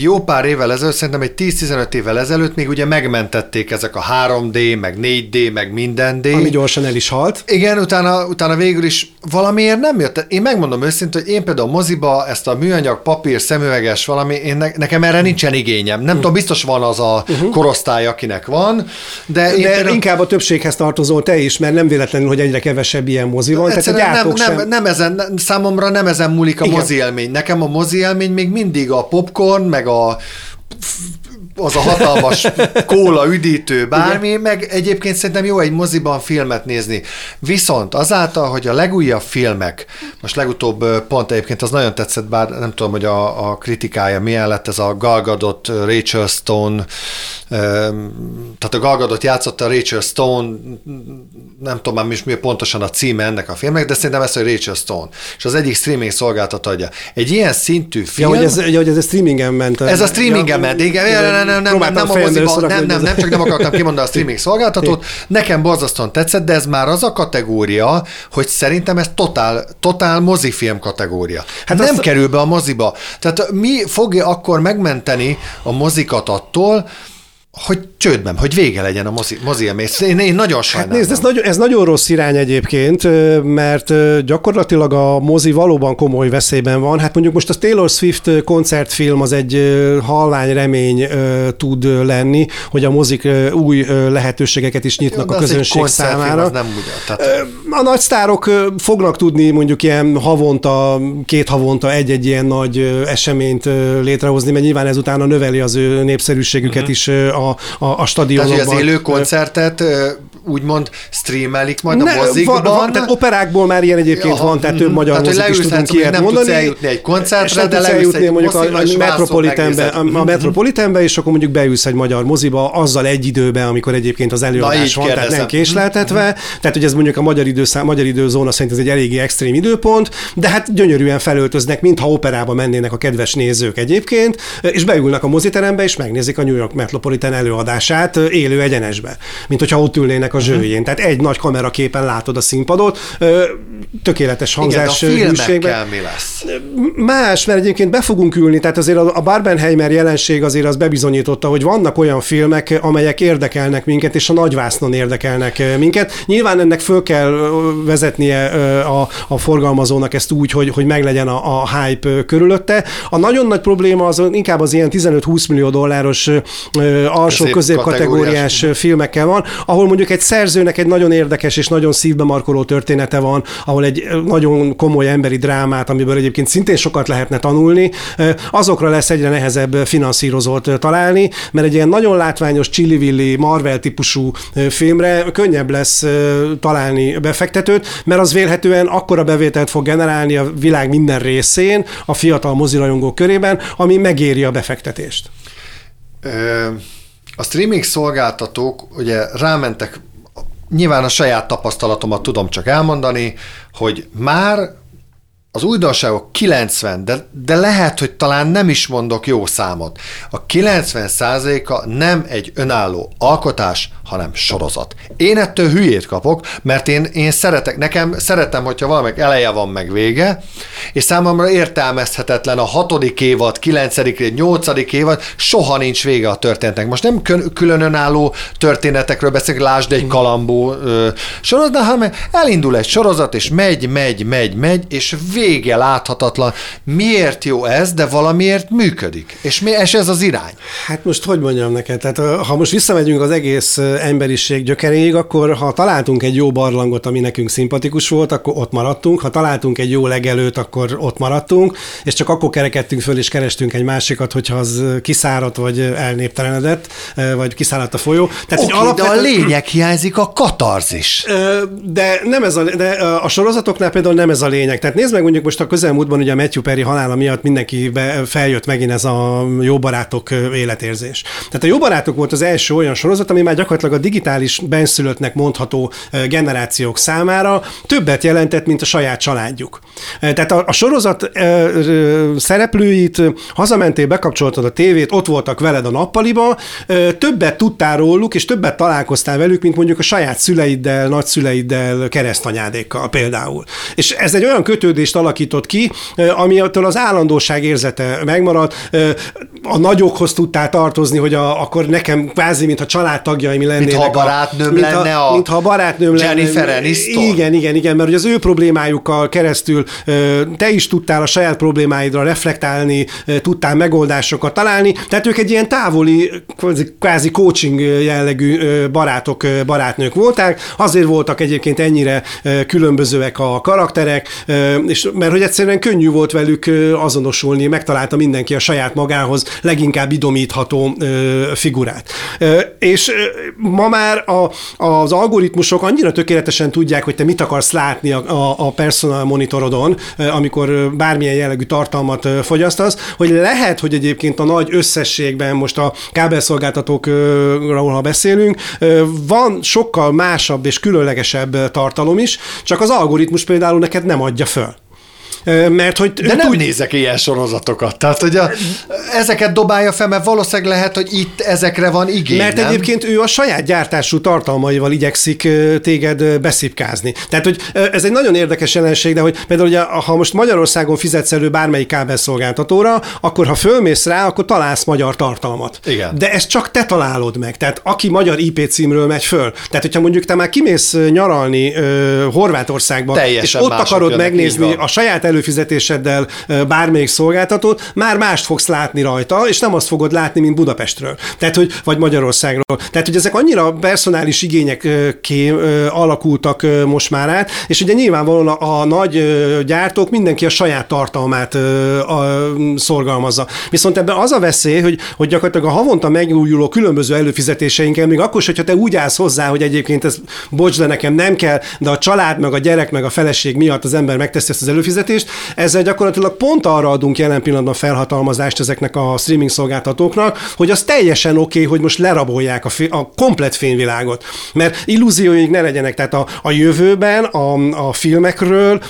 Speaker 1: jó pár évvel ezelőtt, szerintem egy 10-15 évvel ezelőtt még ugye megmentették ezek a 3D, meg 4D, meg minden D.
Speaker 2: Ami gyorsan el is halt.
Speaker 1: Igen, utána, utána végül is valamiért nem jött. Én megmondom őszintén, hogy én például moziba ezt a műanyag, papír, szemüveges valami, én ne, nekem erre nincsen igényem. Nem uh-huh. tudom, biztos van az a uh-huh. korosztály, akinek van, de,
Speaker 2: de például... inkább a többséghez tartozol te is, mert nem véletlenül, hogy egyre kevesebb ilyen mozi van.
Speaker 1: Tehát nem, nem, sem... nem, ezen, számomra nem ezen múlik a Igen. mozi élmény. Nekem a mozi élmény még mindig a popcorn, meg a az a hatalmas kóla üdítő, bármi, Igen. meg egyébként szerintem jó egy moziban filmet nézni. Viszont azáltal, hogy a legújabb filmek, most legutóbb pont egyébként az nagyon tetszett, bár nem tudom, hogy a, a kritikája milyen lett, ez a Galgadot Rachel Stone, tehát a Galgadot játszotta Rachel Stone, nem tudom már mi pontosan a címe ennek a filmnek, de szerintem ez, hogy Rachel Stone. És az egyik streaming szolgáltató adja. Egy ilyen szintű film...
Speaker 2: Ja, hogy ez, ja, hogy ez a streamingen ment.
Speaker 1: Ez a streamingen ja, ment, igen, igen, nem, nem, nem, nem, a moziban, nem, nem, nem, csak nem akartam kimondani a [LAUGHS] streaming szolgáltatót. Nekem borzasztóan tetszett, de ez már az a kategória, hogy szerintem ez totál, totál mozifilm kategória. Hát nem azt... kerül be a moziba. Tehát mi fogja akkor megmenteni a mozikat attól, hogy csődben, hogy vége legyen a mozi, mozi Én, én nagyon sajnálom. Hát nézd,
Speaker 2: ez nagyon, ez nagyon rossz irány egyébként, mert gyakorlatilag a mozi valóban komoly veszélyben van. Hát mondjuk most a Taylor Swift koncertfilm az egy halvány remény tud lenni, hogy a mozik új lehetőségeket is nyitnak Jó, a közönség számára. Az
Speaker 1: nem ugye, tehát...
Speaker 2: A nagy sztárok fognak tudni mondjuk ilyen havonta, két havonta egy-egy ilyen nagy eseményt létrehozni, mert nyilván ezután növeli az ő népszerűségüket uh-huh. is a, a, a stadionokban.
Speaker 1: Tehát, az élő koncertet úgymond streamelik majd ne, a mozikban. Van, van,
Speaker 2: tehát operákból már ilyen egyébként ja, van, tehát több magyar tehát, mozik is tudunk ilyet
Speaker 1: nem
Speaker 2: mondani.
Speaker 1: Nem eljutni egy koncertre,
Speaker 2: de leülsz egy mondjuk a, a, Metropolitanbe, a, a Metropolitanbe, és akkor mondjuk beülsz egy magyar moziba azzal egy időben, amikor egyébként az előadás van, kérdezem. tehát nem késleltetve. Mm-hmm. Tehát, hogy ez mondjuk a magyar, időszám, magyar időzóna szerint ez egy eléggé extrém időpont, de hát gyönyörűen felöltöznek, mintha operába mennének a kedves nézők egyébként, és beülnek a moziterembe, és megnézik a New York Metropolitan előadását élő egyenesbe, mint hogyha ott ülnének a zsőjén. Tehát egy nagy kameraképen látod a színpadot, tökéletes hangzás
Speaker 1: Igen, a mi lesz?
Speaker 2: Más, mert egyébként be fogunk ülni, tehát azért a Barbenheimer jelenség azért az bebizonyította, hogy vannak olyan filmek, amelyek érdekelnek minket, és a nagyvásznon érdekelnek minket. Nyilván ennek föl kell vezetnie a, a forgalmazónak ezt úgy, hogy, hogy meglegyen a, a hype körülötte. A nagyon nagy probléma az inkább az ilyen 15-20 millió dolláros alsó közép kategóriás filmekkel van, ahol mondjuk egy szerzőnek egy nagyon érdekes és nagyon szívbe markoló története van, ahol egy nagyon komoly emberi drámát, amiből egyébként szintén sokat lehetne tanulni, azokra lesz egyre nehezebb finanszírozót találni, mert egy ilyen nagyon látványos Chili Marvel típusú filmre könnyebb lesz találni befektetőt, mert az vélhetően akkora bevételt fog generálni a világ minden részén, a fiatal mozirajongók körében, ami megéri a befektetést.
Speaker 1: A streaming szolgáltatók ugye rámentek, nyilván a saját tapasztalatomat tudom csak elmondani, hogy már az újdonságok 90, de, de lehet, hogy talán nem is mondok jó számot. A 90 a nem egy önálló alkotás, hanem sorozat. Én ettől hülyét kapok, mert én, én szeretek, nekem szeretem, hogyha valamelyik eleje van meg vége, és számomra értelmezhetetlen a hatodik évad, kilencedik, nyolcadik évad, soha nincs vége a történetnek. Most nem külön önálló történetekről beszélek, lásd egy kalambó ö, sorozat, hanem elindul egy sorozat, és megy, megy, megy, megy, és vége láthatatlan. Miért jó ez, de valamiért működik. És, mi, és ez az irány.
Speaker 2: Hát most hogy mondjam neked, tehát ha most visszamegyünk az egész emberiség gyökeréig, akkor ha találtunk egy jó barlangot, ami nekünk szimpatikus volt, akkor ott maradtunk, ha találtunk egy jó legelőt, akkor ott maradtunk, és csak akkor kerekedtünk föl, és kerestünk egy másikat, hogyha az kiszáradt, vagy elnéptelenedett, vagy kiszáradt a folyó.
Speaker 1: Tehát, okay, alapvetően... de a lényeg hiányzik, a katarzis.
Speaker 2: De nem ez a, de a sorozatoknál például nem ez a lényeg. Tehát nézd meg mondjuk most a közelmúltban ugye a Matthew Perry halála miatt mindenkibe feljött megint ez a jó barátok életérzés. Tehát a jó barátok volt az első olyan sorozat, ami már gyakorlatilag a digitális benszülöttnek mondható generációk számára többet jelentett, mint a saját családjuk. Tehát a, a sorozat szereplőit hazamentél, bekapcsoltad a tévét, ott voltak veled a nappaliba, többet tudtál róluk, és többet találkoztál velük, mint mondjuk a saját szüleiddel, nagyszüleiddel, keresztanyádékkal például. És ez egy olyan kötődést alakított ki, ami attól az állandóság érzete megmaradt, a nagyokhoz tudtál tartozni, hogy a, akkor nekem kvázi, mintha családtagjaim lennének.
Speaker 1: Mintha a barátnőm
Speaker 2: mint
Speaker 1: lenne a,
Speaker 2: mintha a barátnőm
Speaker 1: Jennifer lenne. Aniston.
Speaker 2: Igen, igen, igen, mert hogy az ő problémájukkal keresztül te is tudtál a saját problémáidra reflektálni, tudtál megoldásokat találni, tehát ők egy ilyen távoli, kvázi coaching jellegű barátok, barátnők voltak, azért voltak egyébként ennyire különbözőek a karakterek, és mert hogy egyszerűen könnyű volt velük azonosulni, megtalálta mindenki a saját magához leginkább idomítható figurát. És ma már a, az algoritmusok annyira tökéletesen tudják, hogy te mit akarsz látni a, a, personal monitorodon, amikor bármilyen jellegű tartalmat fogyasztasz, hogy lehet, hogy egyébként a nagy összességben most a kábelszolgáltatókról, ha beszélünk, van sokkal másabb és különlegesebb tartalom is, csak az algoritmus például neked nem adja föl. Mert hogy
Speaker 1: De nem úgy... nézek ilyen sorozatokat. Tehát, hogy a, ezeket dobálja fel, mert valószínűleg lehet, hogy itt ezekre van igény.
Speaker 2: Mert
Speaker 1: nem?
Speaker 2: egyébként ő a saját gyártású tartalmaival igyekszik téged beszipkázni. Tehát, hogy ez egy nagyon érdekes jelenség, de hogy például, ugye, ha most Magyarországon fizetsz elő bármelyik kábelszolgáltatóra, akkor ha fölmész rá, akkor találsz magyar tartalmat.
Speaker 1: Igen.
Speaker 2: De ezt csak te találod meg. Tehát aki magyar IP címről megy föl. Tehát, hogyha mondjuk te már kimész nyaralni uh, Horvátországba,
Speaker 1: Teljesen
Speaker 2: és ott akarod megnézni a saját előfizetéseddel bármelyik szolgáltatót, már mást fogsz látni rajta, és nem azt fogod látni, mint Budapestről. Tehát, hogy, vagy Magyarországról. Tehát, hogy ezek annyira personális igények ké, alakultak most már át, és ugye nyilvánvalóan a, a nagy gyártók mindenki a saját tartalmát a, szorgalmazza. Viszont ebben az a veszély, hogy, hogy gyakorlatilag a havonta megújuló különböző előfizetéseinken, még akkor hogyha te úgy állsz hozzá, hogy egyébként ez bocs, de nekem nem kell, de a család, meg a gyerek, meg a feleség miatt az ember megteszi ezt az előfizetést, fizetést. Ezzel gyakorlatilag pont arra adunk jelen pillanatban felhatalmazást ezeknek a streaming szolgáltatóknak, hogy az teljesen oké, okay, hogy most lerabolják a, fi- a komplet fényvilágot. Mert illúzióink ne legyenek, tehát a, a jövőben a, a filmekről,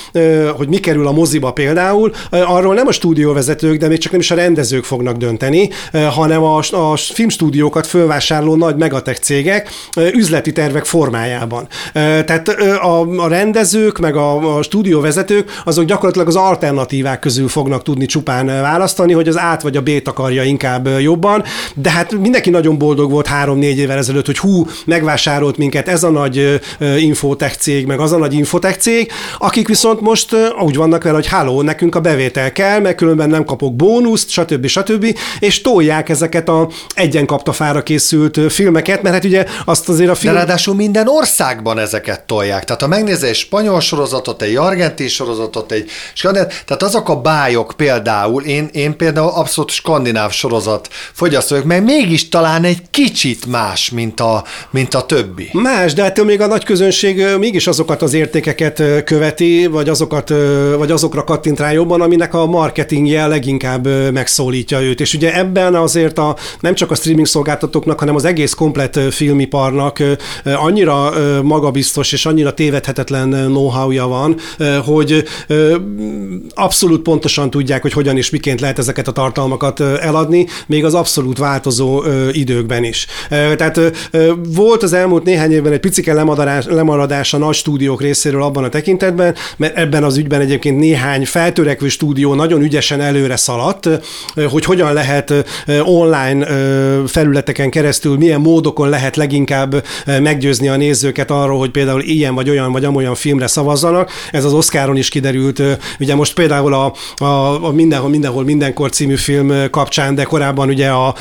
Speaker 2: hogy mi kerül a moziba például, arról nem a stúdióvezetők, de még csak nem is a rendezők fognak dönteni, hanem a, a filmstúdiókat fölvásárló nagy megatech cégek üzleti tervek formájában. Tehát a, a rendezők, meg a, a stúdióvezetők azok gyakorlatilag gyakorlatilag az alternatívák közül fognak tudni csupán választani, hogy az át vagy a B-t akarja inkább jobban, de hát mindenki nagyon boldog volt három-négy évvel ezelőtt, hogy hú, megvásárolt minket ez a nagy infotech cég, meg az a nagy infotech cég, akik viszont most úgy vannak vele, hogy háló, nekünk a bevétel kell, mert különben nem kapok bónuszt, stb. stb. és tolják ezeket a egyen kapta fára készült filmeket, mert hát ugye azt azért a film...
Speaker 1: De ráadásul minden országban ezeket tolják. Tehát ha megnézel egy spanyol sorozatot, egy argentin sorozatot, egy Skandináv, tehát azok a bájok például, én, én például abszolút skandináv sorozat fogyasztók, mert mégis talán egy kicsit más, mint a, mint a többi.
Speaker 2: Más, de hát még a nagy közönség mégis azokat az értékeket követi, vagy, azokat, vagy azokra kattint rá jobban, aminek a marketingje leginkább megszólítja őt. És ugye ebben azért a, nem csak a streaming szolgáltatóknak, hanem az egész komplet filmiparnak annyira magabiztos és annyira tévedhetetlen know-how-ja van, hogy abszolút pontosan tudják, hogy hogyan és miként lehet ezeket a tartalmakat eladni, még az abszolút változó időkben is. Tehát volt az elmúlt néhány évben egy picike lemaradás, lemaradás a nagy stúdiók részéről abban a tekintetben, mert ebben az ügyben egyébként néhány feltörekvő stúdió nagyon ügyesen előre szaladt, hogy hogyan lehet online felületeken keresztül, milyen módokon lehet leginkább meggyőzni a nézőket arról, hogy például ilyen vagy olyan vagy amolyan filmre szavazzanak. Ez az Oscaron is kiderült Ugye most például a, a, a Mindenhol, Mindenhol, Mindenkor című film kapcsán, de korábban ugye a,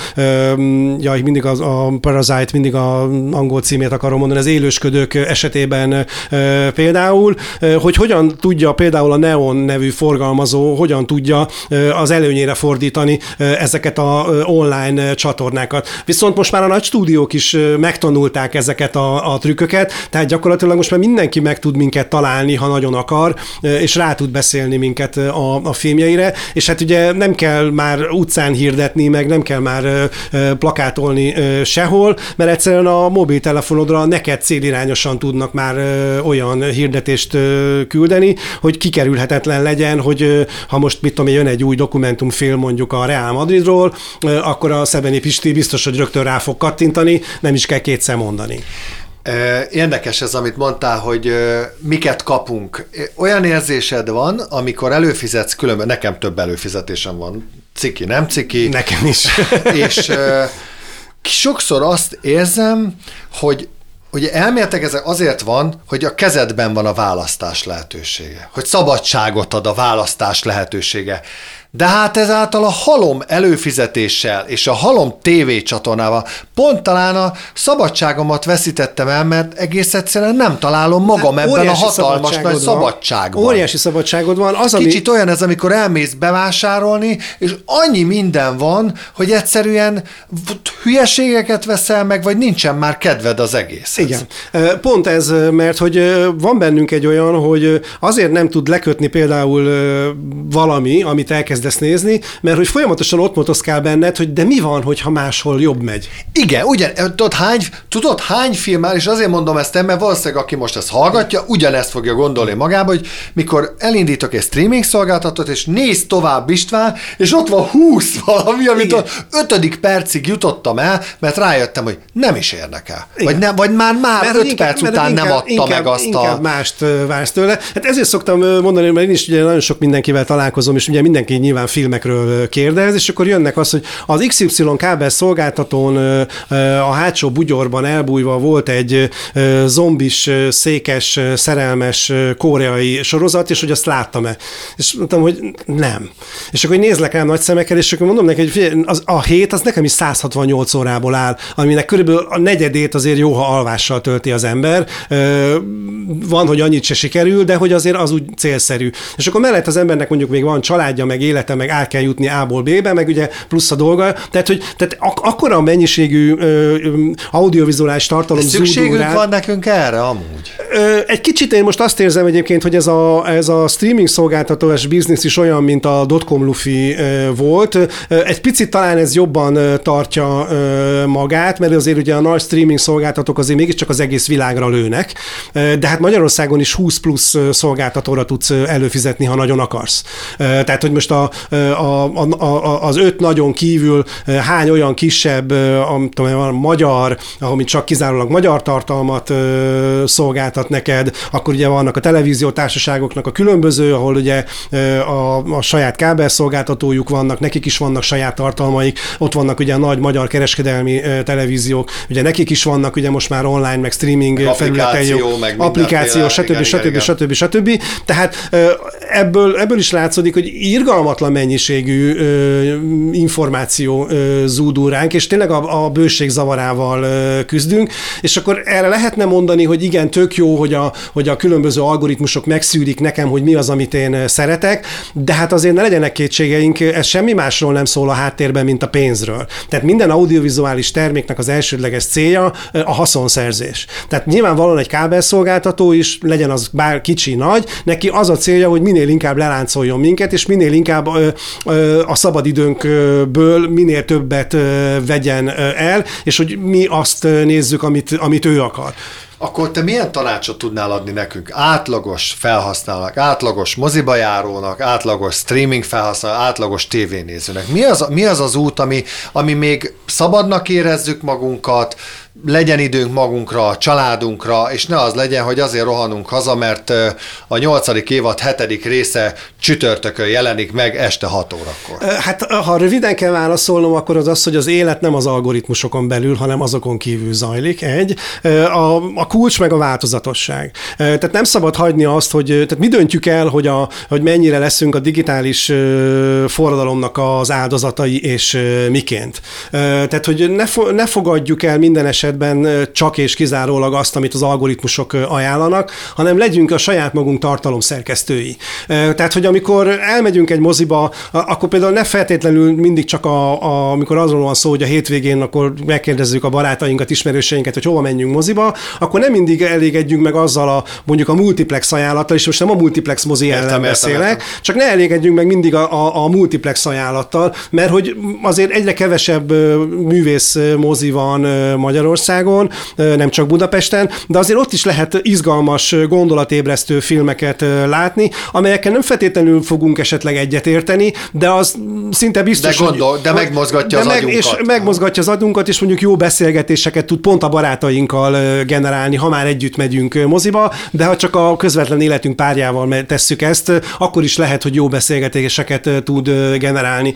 Speaker 2: ja, mindig az, a Parasite, mindig a angol címét akarom mondani, az élősködők esetében például, hogy hogyan tudja például a Neon nevű forgalmazó, hogyan tudja az előnyére fordítani ezeket a online csatornákat. Viszont most már a nagy stúdiók is megtanulták ezeket a, a trükköket, tehát gyakorlatilag most már mindenki meg tud minket találni, ha nagyon akar, és rá tud beszélni rábeszélni minket a, a filmjeire, és hát ugye nem kell már utcán hirdetni, meg nem kell már plakátolni sehol, mert egyszerűen a mobiltelefonodra neked célirányosan tudnak már olyan hirdetést küldeni, hogy kikerülhetetlen legyen, hogy ha most mit tudom, jön egy új dokumentumfilm mondjuk a Real Madridról, akkor a Szebeni Pisti biztos, hogy rögtön rá fog kattintani, nem is kell kétszer mondani.
Speaker 1: Érdekes ez, amit mondtál, hogy miket kapunk. Olyan érzésed van, amikor előfizetsz, különben nekem több előfizetésem van, ciki, nem ciki.
Speaker 2: Nekem is. [LAUGHS]
Speaker 1: És sokszor azt érzem, hogy Ugye elméletek ez azért van, hogy a kezedben van a választás lehetősége, hogy szabadságot ad a választás lehetősége. De hát ezáltal a halom előfizetéssel és a halom TV csatornával pont talán a szabadságomat veszítettem el, mert egész egyszerűen nem találom magam hát, ebben a hatalmas nagy van. szabadságban.
Speaker 2: Óriási szabadságod van.
Speaker 1: Az, Kicsit ami... olyan ez, amikor elmész bevásárolni, és annyi minden van, hogy egyszerűen hülyeségeket veszel meg, vagy nincsen már kedved az egész.
Speaker 2: Igen. Pont ez, mert hogy van bennünk egy olyan, hogy azért nem tud lekötni például valami, amit elkezd elkezdesz nézni, mert hogy folyamatosan ott motoszkál benned, hogy de mi van, hogyha máshol jobb megy.
Speaker 1: Igen, ugyan, tudod hány, tudod hány film már, és azért mondom ezt, mert valószínűleg aki most ezt hallgatja, ugyanezt fogja gondolni magába, hogy mikor elindítok egy streaming szolgáltatót, és néz tovább István, és ott van 20 valami, amit Igen. a ötödik percig jutottam el, mert rájöttem, hogy nem is érdekel. Vagy, nem, vagy már már mert öt inkább, perc után inkább, nem adta
Speaker 2: inkább,
Speaker 1: meg azt
Speaker 2: inkább a... mást vársz tőle. Hát ezért szoktam mondani, mert én is ugye nagyon sok mindenkivel találkozom, és ugye mindenki nyilván filmekről kérdez, és akkor jönnek az, hogy az XY kábel szolgáltatón a hátsó bugyorban elbújva volt egy zombis, székes, szerelmes koreai sorozat, és hogy azt láttam-e. És mondtam, hogy nem. És akkor nézlek el nagy szemekkel, és akkor mondom neki, hogy az, a hét az nekem is 168 órából áll, aminek körülbelül a negyedét azért jó, ha alvással tölti az ember. Van, hogy annyit se sikerül, de hogy azért az úgy célszerű. És akkor mellett az embernek mondjuk még van családja, meg élete, meg el kell jutni A-ból B-be, meg ugye plusz a dolga. Tehát, hogy tehát ak- akkora a mennyiségű ö, audiovizuális tartalom
Speaker 1: Szükségünk van nekünk erre amúgy?
Speaker 2: Ö, egy kicsit én most azt érzem egyébként, hogy ez a, ez a streaming szolgáltatós biznisz is olyan, mint a dotcom lufi ö, volt. Egy picit talán ez jobban tartja ö, magát, mert azért ugye a nagy streaming szolgáltatók azért mégiscsak az egész világra lőnek, de hát Magyarországon is 20 plusz szolgáltatóra tudsz előfizetni, ha nagyon akarsz. Tehát, hogy most a, a, a, a, az öt nagyon kívül hány olyan kisebb, a, tudom, a magyar, ahol csak kizárólag magyar tartalmat szolgáltat neked, akkor ugye vannak a televíziótársaságoknak a különböző, ahol ugye a, a saját kábelszolgáltatójuk vannak, nekik is vannak saját tartalmaik, ott vannak ugye a nagy magyar kereskedelmi televíziók, ugye nekik is vannak ugye most már online, meg streaming meg felületei,
Speaker 1: meg
Speaker 2: applikáció, stb. Igen, stb. Igen, stb. stb. stb. Tehát ebből, ebből is látszódik, hogy irgalmatlan mennyiségű ö, információ ö, zúdul ránk, és tényleg a, a bőség zavarával ö, küzdünk, és akkor erre lehetne mondani, hogy igen, tök jó, hogy a, hogy a különböző algoritmusok megszűrik nekem, hogy mi az, amit én szeretek, de hát azért ne legyenek kétségeink, ez semmi másról nem szól a háttérben, mint a pénzről. Tehát minden audiovizuális terméknek az elsődleges célja a haszonszerzés. Tehát nyilvánvalóan egy kábelszolgáltató is, legyen az bár kicsi, nagy, neki az a célja, hogy minél inkább leláncoljon minket, és minél inkább a szabadidőnkből minél többet vegyen el, és hogy mi azt nézzük, amit, amit ő akar.
Speaker 1: Akkor te milyen tanácsot tudnál adni nekünk? Átlagos felhasználók, átlagos moziba járónak, átlagos streaming felhasználó, átlagos tévénézőnek. Mi az, mi az az út, ami, ami még szabadnak érezzük magunkat, legyen időnk magunkra, a családunkra, és ne az legyen, hogy azért rohanunk haza, mert a nyolcadik évad hetedik része csütörtökön jelenik meg este 6 órakor.
Speaker 2: Hát ha röviden kell válaszolnom, akkor az az, hogy az élet nem az algoritmusokon belül, hanem azokon kívül zajlik. Egy, a, a kulcs meg a változatosság. Tehát nem szabad hagyni azt, hogy tehát mi döntjük el, hogy, a, hogy mennyire leszünk a digitális forradalomnak az áldozatai, és miként. Tehát, hogy ne, ne fogadjuk el minden esetben esetben csak és kizárólag azt, amit az algoritmusok ajánlanak, hanem legyünk a saját magunk tartalomszerkesztői. Tehát, hogy amikor elmegyünk egy moziba, akkor például ne feltétlenül mindig csak a, a, amikor azról van szó, hogy a hétvégén akkor megkérdezzük a barátainkat, ismerőseinket, hogy hova menjünk moziba, akkor nem mindig elégedjünk meg azzal a mondjuk a multiplex ajánlattal, és most nem a multiplex mozi ellen
Speaker 1: értem,
Speaker 2: beszélek,
Speaker 1: értem.
Speaker 2: csak ne elégedjünk meg mindig a, a, a multiplex ajánlattal, mert hogy azért egyre kevesebb művész mozi van ö, Magyarországon, nem csak Budapesten, de azért ott is lehet izgalmas, gondolatébresztő filmeket látni, amelyekkel nem feltétlenül fogunk esetleg egyetérteni, de az szinte biztos,
Speaker 1: De gondol- de
Speaker 2: hogy-
Speaker 1: megmozgatja
Speaker 2: de
Speaker 1: az
Speaker 2: meg, És
Speaker 1: agyunkat.
Speaker 2: megmozgatja az agyunkat, és mondjuk jó beszélgetéseket tud pont a barátainkkal generálni, ha már együtt megyünk moziba, de ha csak a közvetlen életünk párjával tesszük ezt, akkor is lehet, hogy jó beszélgetéseket tud generálni.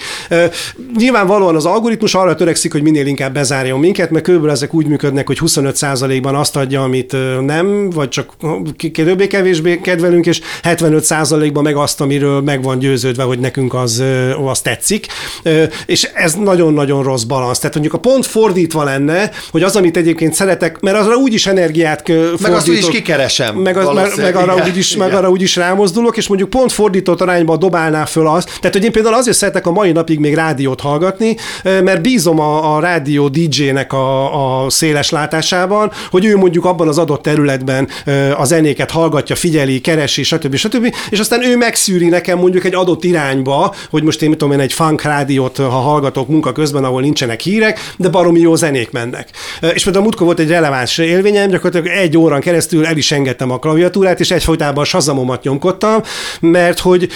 Speaker 2: Nyilvánvalóan az algoritmus arra törekszik, hogy minél inkább bezárjon minket, mert körülbelül ezek úgy működnek, hogy 25%-ban azt adja, amit nem, vagy csak többé-kevésbé kedvelünk, és 75%-ban meg azt, amiről meg van győződve, hogy nekünk az, az tetszik. És ez nagyon-nagyon rossz balansz. Tehát mondjuk a pont fordítva lenne, hogy az, amit egyébként szeretek, mert azra úgyis energiát ö,
Speaker 1: Meg azt
Speaker 2: fordítok,
Speaker 1: úgyis kikeresem.
Speaker 2: meg, az, meg, meg, arra
Speaker 1: Igen,
Speaker 2: úgyis, meg arra úgyis rámozdulok, és mondjuk pont fordított arányba dobálná föl azt. Tehát, hogy én például azért szeretek a mai napig még rádiót hallgatni, mert bízom a, a rádió DJ-nek a, a széles látásában, hogy ő mondjuk abban az adott területben a zenéket hallgatja, figyeli, keresi, stb. stb. És aztán ő megszűri nekem mondjuk egy adott irányba, hogy most én mit tudom én, egy funk rádiót, ha hallgatok munka közben, ahol nincsenek hírek, de baromi jó zenék mennek. És például múltkor volt egy releváns élményem, gyakorlatilag egy órán keresztül el is engedtem a klaviatúrát, és egyfolytában sazamomat nyomkodtam, mert hogy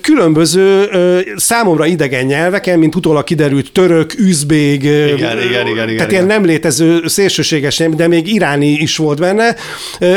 Speaker 2: különböző számomra idegen nyelveken, mint utólag kiderült török, üzbég, ö,
Speaker 1: Igen, igen, igen, igen,
Speaker 2: tehát ilyen
Speaker 1: igen.
Speaker 2: nem létező szélsőséges, de még iráni is volt benne.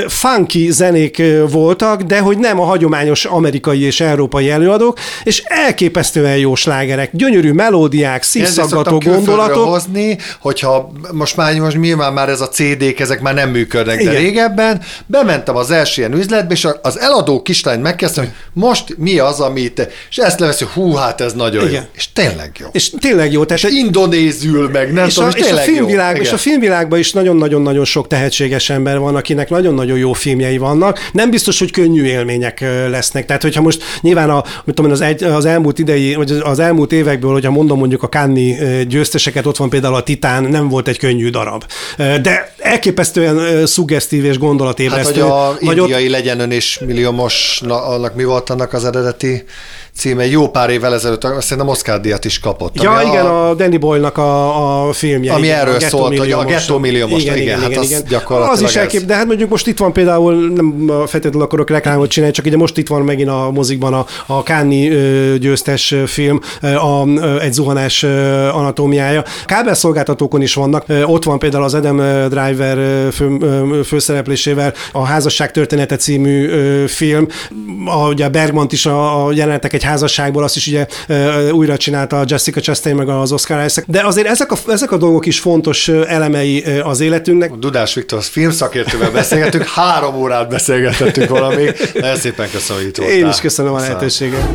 Speaker 2: Funky zenék voltak, de hogy nem a hagyományos amerikai és európai előadók, és elképesztően jó slágerek, gyönyörű melódiák, szívszaggató gondolatok.
Speaker 1: hozni, hogyha most már most nyilván már ez a CD-k, ezek már nem működnek, de
Speaker 2: Igen.
Speaker 1: régebben bementem az első ilyen üzletbe, és az eladó kislány megkezdtem, hogy most mi az, amit, és ezt leveszi, hú, hát ez nagyon
Speaker 2: Igen.
Speaker 1: jó. És tényleg jó.
Speaker 2: És tényleg jó. Tehát
Speaker 1: Indonézül meg, nem
Speaker 2: és,
Speaker 1: tudom,
Speaker 2: a,
Speaker 1: és
Speaker 2: és, a filmvilág, és a filmvilágban is nagyon-nagyon-nagyon sok tehetséges ember van, akinek nagyon-nagyon jó filmjei vannak. Nem biztos, hogy könnyű élmények lesznek. Tehát, hogyha most nyilván a, mit tudom, az, egy, az elmúlt idei, vagy az elmúlt évekből, hogyha mondom mondjuk a ö, győzteseket, ott van például a Titán, nem volt egy könnyű darab. De elképesztően szuggesztív és
Speaker 1: Hát,
Speaker 2: gondolatébresztő.
Speaker 1: hogy a
Speaker 2: Vagy ott-
Speaker 1: indiai legyen ön és milliómos, na, annak mi volt annak az eredeti címe? Jó pár évvel ezelőtt, azt szerintem Oscar díjat is kapott.
Speaker 2: Ja, igen, a Danny Boyle-nak a, a filmje.
Speaker 1: Ami
Speaker 2: igen,
Speaker 1: erről
Speaker 2: a
Speaker 1: szólt, hogy a. Ghetto Milliómos, igen, hát az gyakorlatilag
Speaker 2: Az is elkép, de hát mondjuk most itt van például, nem feltétlenül akarok reklámot csinálni, csak ugye most itt van megint a mozikban a, a Káni győztes film, a, egy zuhanás anatómiája. Kábelszolgáltatókon is vannak, ott van például az Adam Driver fő, főszereplésével a Házasság története című film, a, ugye a Bergmant is a, a jelenetek egy házasságból, azt is ugye újra csinálta a Jessica Chastain meg az Oscar Isaac. De azért ezek a, ezek a dolgok is fontos elemei az életünknek.
Speaker 1: Dudás Viktor filmszakértővel beszélgetünk, három órát beszélgetettünk valami. Nagyon szépen köszönöm, hogy itt voltál.
Speaker 2: Én is köszönöm a lehetőséget.